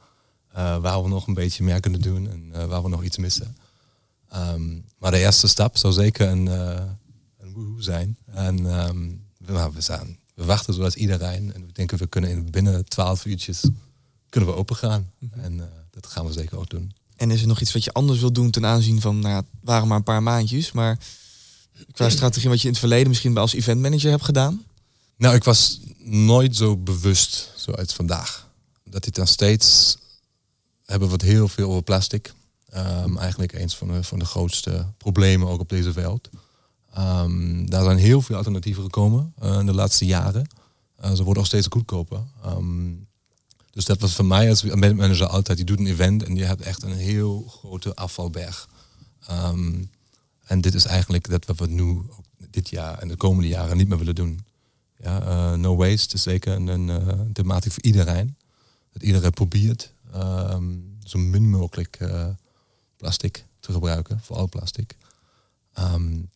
Uh, waar we nog een beetje meer kunnen doen en uh, waar we nog iets missen. Um, maar de eerste stap zou zeker een, een woehoe zijn. En um, we, nou, we, staan, we wachten zoals iedereen. En we denken we kunnen in binnen twaalf uurtjes kunnen we open gaan. Mm -hmm. En dat gaan we zeker ook doen. En is er nog iets wat je anders wil doen ten aanzien van, nou ja, het waren maar een paar maandjes, maar qua strategie wat je in het verleden misschien als eventmanager hebt gedaan? Nou, ik was nooit zo bewust zoals vandaag. Dat dit dan steeds hebben we het heel veel over plastic. Um, eigenlijk eens van de, van de grootste problemen ook op deze wereld. Um, daar zijn heel veel alternatieven gekomen uh, in de laatste jaren. Uh, ze worden ook steeds goedkoper. Um, dus dat was voor mij als manager altijd, je doet een event en je hebt echt een heel grote afvalberg. Um, en dit is eigenlijk dat wat we nu dit jaar en de komende jaren niet meer willen doen. Ja, uh, no waste is zeker een, een uh, thematie voor iedereen. Dat iedereen probeert um, zo min mogelijk uh, plastic te gebruiken, vooral plastic. Um,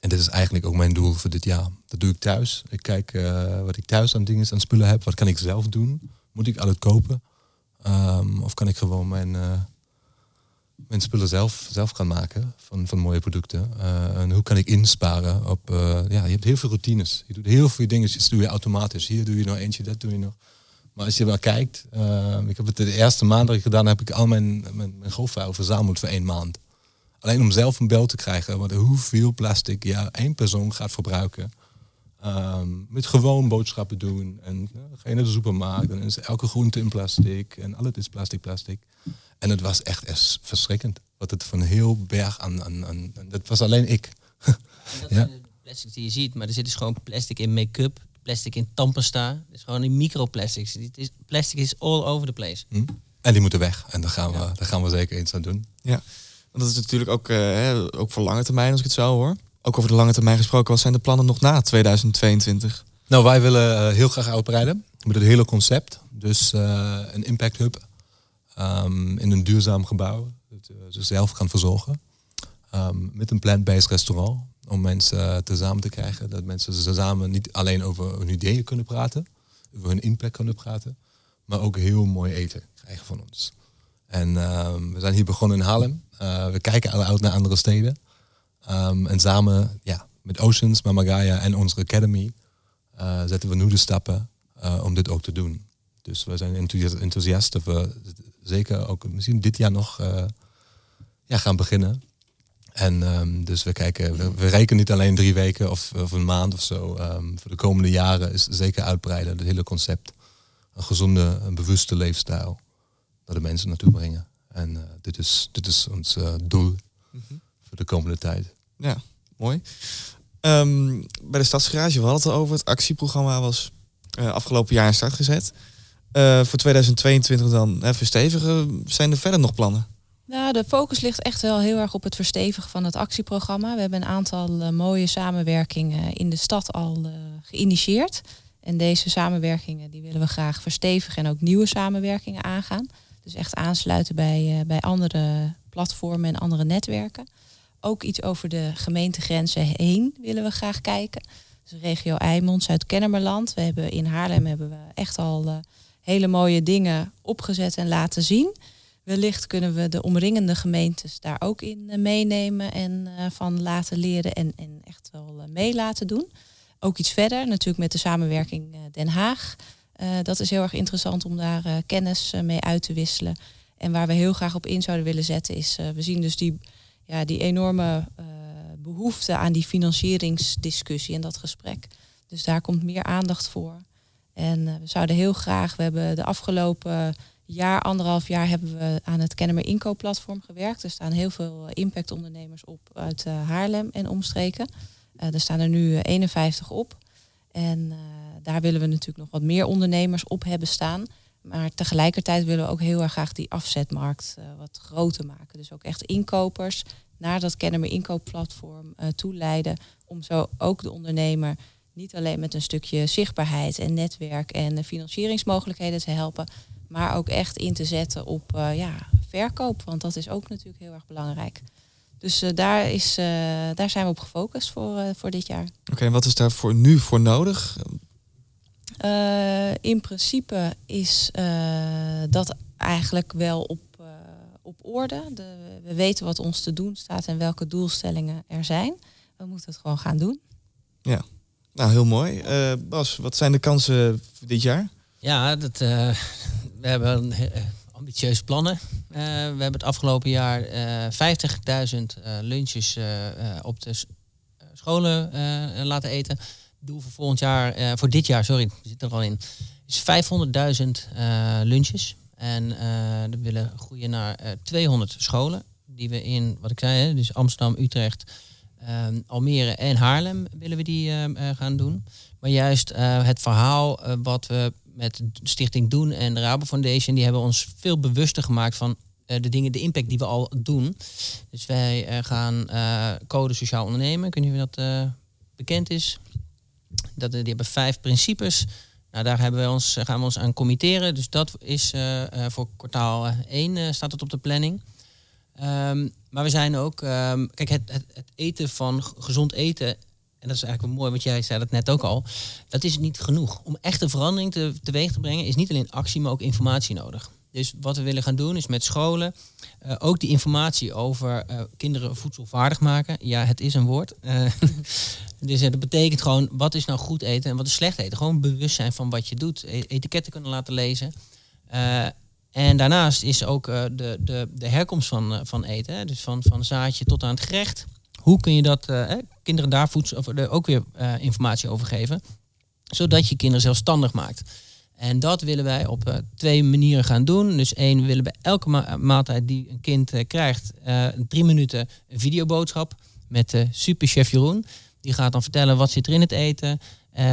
en dit is eigenlijk ook mijn doel voor dit jaar. Dat doe ik thuis. Ik kijk wat ik thuis aan dingen, aan spullen heb. Wat kan ik zelf doen? Moet ik al het kopen? Um, of kan ik gewoon mijn, uh, mijn spullen zelf, zelf gaan maken van, van mooie producten? Uh, en hoe kan ik insparen op... Uh, ja, je hebt heel veel routines. Je doet heel veel dingen, dat doe je automatisch. Hier doe je nog eentje, dat doe je nog. Maar als je wel kijkt, ik heb het de eerste maand dat ik gedaan heb, ik al mijn, mijn, mijn golfvuil verzameld voor één maand. Alleen om zelf een beeld te krijgen wat, hoeveel plastic ja, één persoon gaat verbruiken. Ehm, met gewoon boodschappen doen. En uh, ga je naar de supermarkt, dan is elke groente in plastic. En alles is plastic, plastic. En het was echt, echt verschrikkend. Wat het van heel berg aan, aan, aan dat was alleen ik. dat ja. zijn de plastic die je ziet, maar er zit dus gewoon plastic in make-up, plastic in tandpasta. Dus gewoon in microplastics. Het is, plastic is all over the place. Hm? En die moeten weg. En daar gaan, we, daar gaan we zeker iets aan doen. Ja, want dat is natuurlijk ook, uh, ook voor lange termijn, als ik het zo hoor. Ook over de lange termijn gesproken, wat zijn de plannen nog na 2022? Nou, wij willen uh, heel graag uitbreiden met het hele concept. Dus uh, een impact hub um, in een duurzaam gebouw, dat ze zelf kan verzorgen. Um, met een plant-based restaurant, om mensen te samen te krijgen. Dat mensen samen niet alleen over hun ideeën kunnen praten, over hun impact kunnen praten, maar ook heel mooi eten krijgen van ons. En um, we zijn hier begonnen in Haarlem. We kijken uit naar andere steden. Um, en samen ja, met Oceans, Mamagaya en onze Academy uh, zetten we nu de stappen uh, om dit ook te doen. Dus we zijn enthousiast dat we zeker ook misschien dit jaar nog ja, gaan beginnen. En um, dus we kijken, we, we, rekenen niet alleen drie weken of, of een maand of zo. Um, voor de komende jaren is zeker uitbreiden, het hele concept. Een gezonde, een bewuste leefstijl naar de mensen naartoe brengen. En uh, dit, is, dit is ons uh, doel mm -hmm. voor de komende tijd. Ja, mooi. Um, bij de Stadsgarage, we hadden het over. Het actieprogramma was uh, afgelopen jaar in start gezet. voor 2022 dan verstevigen. Zijn er verder nog plannen? Nou, de focus ligt echt wel heel erg op het verstevigen van het actieprogramma. We hebben een aantal uh, mooie samenwerkingen in de stad al geïnitieerd. En deze samenwerkingen die willen we graag verstevigen en ook nieuwe samenwerkingen aangaan. Dus echt aansluiten bij, bij andere platformen en andere netwerken. Ook iets over de gemeentegrenzen heen willen we graag kijken. Dus regio Eimond, Zuid-Kennemerland. We hebben in Haarlem hebben we echt al hele mooie dingen opgezet en laten zien. Wellicht kunnen we de omringende gemeentes daar ook in meenemen en uh, van laten leren en, en echt wel mee laten doen. Ook iets verder, natuurlijk met de samenwerking Den Haag. dat is heel erg interessant om daar kennis mee uit te wisselen. En waar we heel graag op in zouden willen zetten is, we zien dus die, ja, die enorme behoefte aan die financieringsdiscussie en dat gesprek. Dus daar komt meer aandacht voor. En we zouden heel graag, we hebben de afgelopen jaar, anderhalf jaar hebben we aan het Kennemer Inkoopplatform gewerkt. Er staan heel veel impactondernemers op uit uh, Haarlem en omstreken. Uh, er staan er nu 51 op. En uh, daar willen we natuurlijk nog wat meer ondernemers op hebben staan. Maar tegelijkertijd willen we ook heel erg graag die afzetmarkt wat groter maken. Dus ook echt inkopers naar dat Kennemer Inkoopplatform toeleiden. Om zo ook de ondernemer niet alleen met een stukje zichtbaarheid en netwerk en financieringsmogelijkheden te helpen, maar ook echt in te zetten op uh, ja, verkoop. Want dat is ook natuurlijk heel erg belangrijk. Dus uh, daar, is, uh, daar zijn we op gefocust voor, voor dit jaar. Oké, en wat is daar voor nu voor nodig? In principe is dat eigenlijk wel op, op orde. De, we weten wat ons te doen staat en welke doelstellingen er zijn. We moeten het gewoon gaan doen. Ja, nou heel mooi. Bas, wat zijn de kansen voor dit jaar? Ja, dat, uh, we hebben uh, ambitieuze plannen. Uh, we hebben het afgelopen jaar 50.000 lunches op de scholen laten eten. Doel voor volgend jaar, voor dit jaar, sorry, we zitten er al in, is 500.000 lunches. En we willen groeien naar 200 scholen. Die we in, wat ik zei, hè, dus Amsterdam, Utrecht, Almere en Haarlem willen we die gaan doen. Maar juist het verhaal wat we met Stichting Doen en de Rabo Foundation, die hebben ons veel bewuster gemaakt van uh, de dingen, de impact die we al doen. Dus wij uh, gaan uh, code sociaal ondernemen. Niet of dat bekend is. Dat, die hebben vijf principes. Nou, daar hebben ons, gaan we ons aan committeren. Dus dat is voor kwartaal 1 staat het op de planning. Um, maar we zijn ook, um, kijk, het, het, eten van gezond eten en dat is eigenlijk mooi, want jij zei dat net ook al, dat is niet genoeg. Om echte verandering te, teweeg te brengen is niet alleen actie, maar ook informatie nodig. Dus wat we willen gaan doen is met scholen uh, ook die informatie over uh, kinderen voedselvaardig maken. Ja, het is een woord. Uh, dus dat betekent gewoon wat is nou goed eten en wat is slecht eten. Gewoon bewust zijn van wat je doet. E etiketten kunnen laten lezen. En daarnaast is ook eh, de, de, de herkomst van, eh, van eten. Hè? Dus van, van zaadje tot aan het gerecht. Hoe kun je dat, eh, kinderen daar voedsel, ook weer eh, informatie over geven. Zodat je kinderen zelfstandig maakt. En dat willen wij op eh, twee manieren gaan doen. Dus één, we willen bij elke ma- maaltijd die een kind eh, krijgt, eh, drie minuten een videoboodschap met de superchef Jeroen. Die gaat dan vertellen wat zit er in het eten.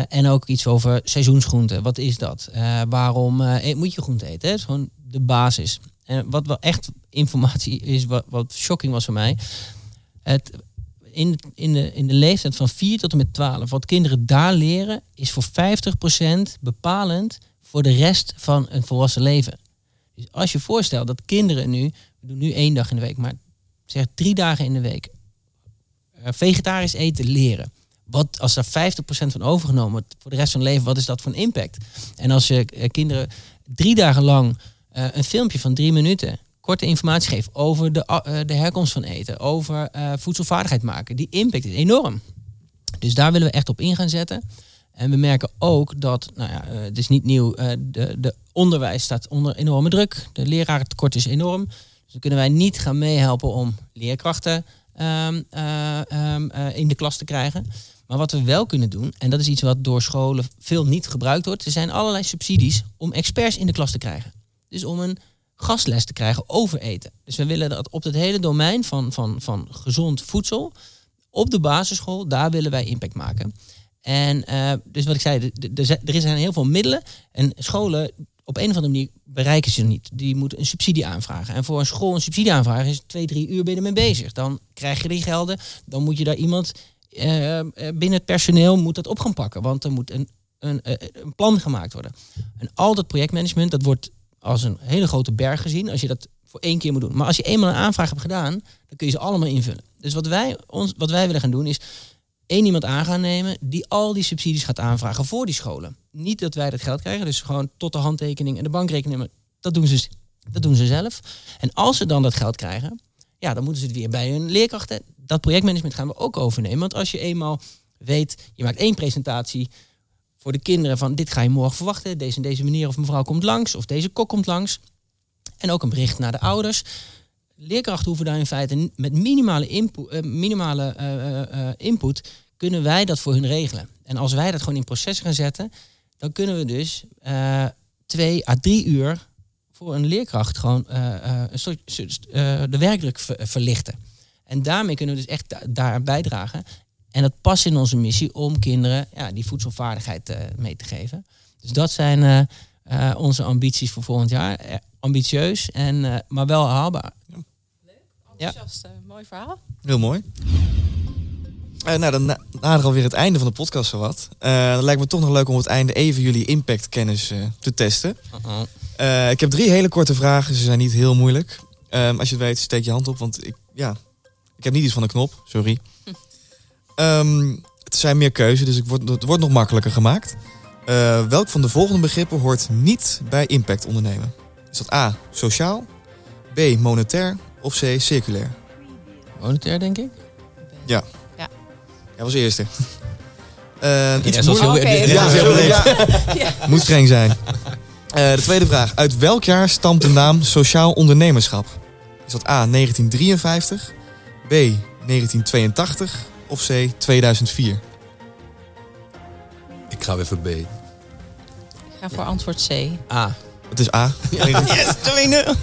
en ook iets over seizoensgroenten. Wat is dat? Waarom eet- moet je groente eten? Dat is gewoon de basis. En wat wel echt informatie is, wat, wat shocking was voor mij. Het, in, in, de, in de leeftijd van 4 tot en met 12, wat kinderen daar leren, is voor 50% bepalend voor de rest van een volwassen leven. Dus als je voorstelt dat kinderen nu, we doen nu één dag in de week, maar zeg drie dagen in de week, eh, vegetarisch eten leren. Wat als daar 50% van overgenomen wordt voor de rest van hun leven, wat is dat voor een impact? En als je eh, kinderen drie dagen lang eh, een filmpje van drie minuten korte informatie geeft over de, de herkomst van eten, over eh, voedselvaardigheid maken, die impact is enorm. Dus daar willen we echt op in gaan zetten. En we merken ook dat, nou ja, eh, het is niet nieuw, eh, de, de onderwijs staat onder enorme druk. De lerarentekort is enorm. Dus dan kunnen wij niet gaan meehelpen om leerkrachten ehm, eh, ehm, eh, in de klas te krijgen. Maar wat we wel kunnen doen, en dat is iets wat door scholen veel niet gebruikt wordt, er zijn allerlei subsidies om experts in de klas te krijgen. Dus om een gastles te krijgen over eten. Dus we willen dat op het hele domein van, van, van gezond voedsel, op de basisschool, daar willen wij impact maken. En eh, dus wat ik zei, er zijn heel veel middelen en scholen op een of andere manier bereiken ze niet. Die moeten een subsidie aanvragen. En voor een school een subsidie aanvragen is twee, drie uur ben je bezig. Dan krijg je die gelden, dan moet je daar iemand eh, eh, binnen het personeel moet dat op gaan pakken. Want er moet een, een, een plan gemaakt worden. En al dat projectmanagement, dat wordt als een hele grote berg gezien als je dat voor één keer moet doen. Maar als je eenmaal een aanvraag hebt gedaan, dan kun je ze allemaal invullen. Dus wat wij, ons, wat wij willen gaan doen is één iemand aan gaan nemen die al die subsidies gaat aanvragen voor die scholen. Niet dat wij dat geld krijgen, dus gewoon tot de handtekening en de bankrekening. Maar dat doen ze, dat doen ze zelf. En als ze dan dat geld krijgen, ja, dan moeten ze het weer bij hun leerkrachten. Dat projectmanagement gaan we ook overnemen. Want als je eenmaal weet, je maakt één presentatie voor de kinderen van dit ga je morgen verwachten. Deze en deze meneer of mevrouw komt langs of deze kok komt langs. En ook een bericht naar de ouders. Leerkrachten hoeven daar in feite met minimale, input, eh, minimale eh, eh, input kunnen wij dat voor hun regelen. En als wij dat gewoon in proces gaan zetten, dan kunnen we dus twee à drie uur voor een leerkracht gewoon een soort, de ver- verlichten. En daarmee kunnen we dus echt da- daar bijdragen. En dat past in onze missie om kinderen ja, die voedselvaardigheid mee te geven. Dus dat zijn eh, onze ambities voor volgend jaar. Eh, ambitieus, en, eh, maar wel haalbaar. Enthousiast, eh, mooi verhaal. Heel mooi. Eh, nou, dan na- nadert alweer het einde van de podcast zowat. Eh dan lijkt me toch nog leuk om op het einde even jullie impactkennis eh te testen. Uh-oh. Eh, ik heb drie hele korte vragen. Ze zijn niet heel moeilijk. Ehm, als je het weet, steek je hand op. Want ik, ja, ik heb niet iets van een knop. Sorry. Ehm, het zijn meer keuze, dus ik word, het wordt nog makkelijker gemaakt. Eh, welk van de volgende begrippen hoort niet bij impact ondernemen? Is dat A, sociaal? B, monetair? Of C, circulair? Monetair, denk ik. Jij was eerste. Eh, iets Ja, ja. Moet streng zijn. Eh, de tweede vraag. Uit welk jaar stamt de naam sociaal ondernemerschap? Is dat A, 1953? B, 1982? Of C, 2004? Ik ga weer voor B. Ik ga voor antwoord C. A. Het is A. Yes, 2-0.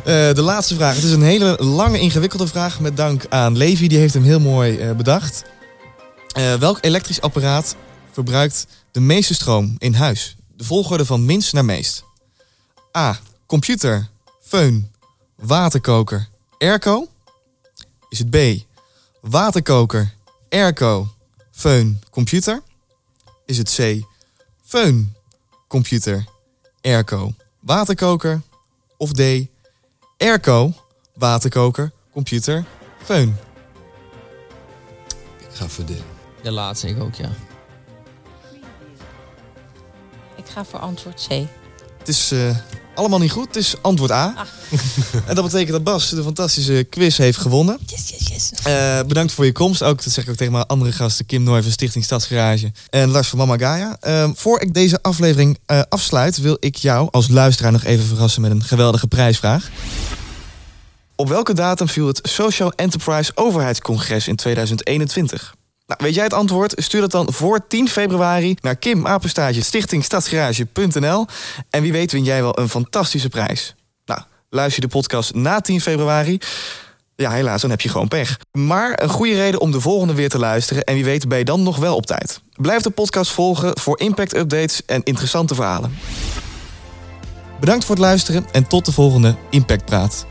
Eh, de laatste vraag. Het is een hele lange, ingewikkelde vraag. Met dank aan Levi, die heeft hem heel mooi eh, bedacht. Eh, welk elektrisch apparaat verbruikt de meeste stroom in huis? De volgorde van minst naar meest. A. Computer, föhn, waterkoker, airco. Is het B. Waterkoker, airco, föhn, computer. Is het C. Föhn, computer, airco, waterkoker. Of D. Airco, waterkoker, computer, föhn. Ik ga voor D. De laatste, ik ook, ja. Ik ga voor antwoord C. Het is eh, allemaal niet goed, dus antwoord A. Ah. en dat betekent dat Bas de fantastische quiz heeft gewonnen. Yes, yes, yes. Eh, bedankt voor je komst. Ook, dat zeg ik ook tegen mijn andere gasten. Kim Nooy van Stichting Stadsgarage. En Lars van Mama Gaia. Uh, voor ik deze aflevering uh, afsluit, wil ik jou als luisteraar nog even verrassen met een geweldige prijsvraag. Op welke datum viel het Social Enterprise Overheidscongres in 2021? Nou, weet jij het antwoord? Stuur het dan voor 10 februari naar Kim Apenstaatje stichtingstadsgarage.nl. En wie weet win jij wel een fantastische prijs. Nou, luister de podcast na 10 februari. Ja, helaas, dan heb je gewoon pech. Maar een goede reden om de volgende weer te luisteren. En wie weet ben je dan nog wel op tijd. Blijf de podcast volgen voor impact updates en interessante verhalen. Bedankt voor het luisteren en tot de volgende Impact Praat.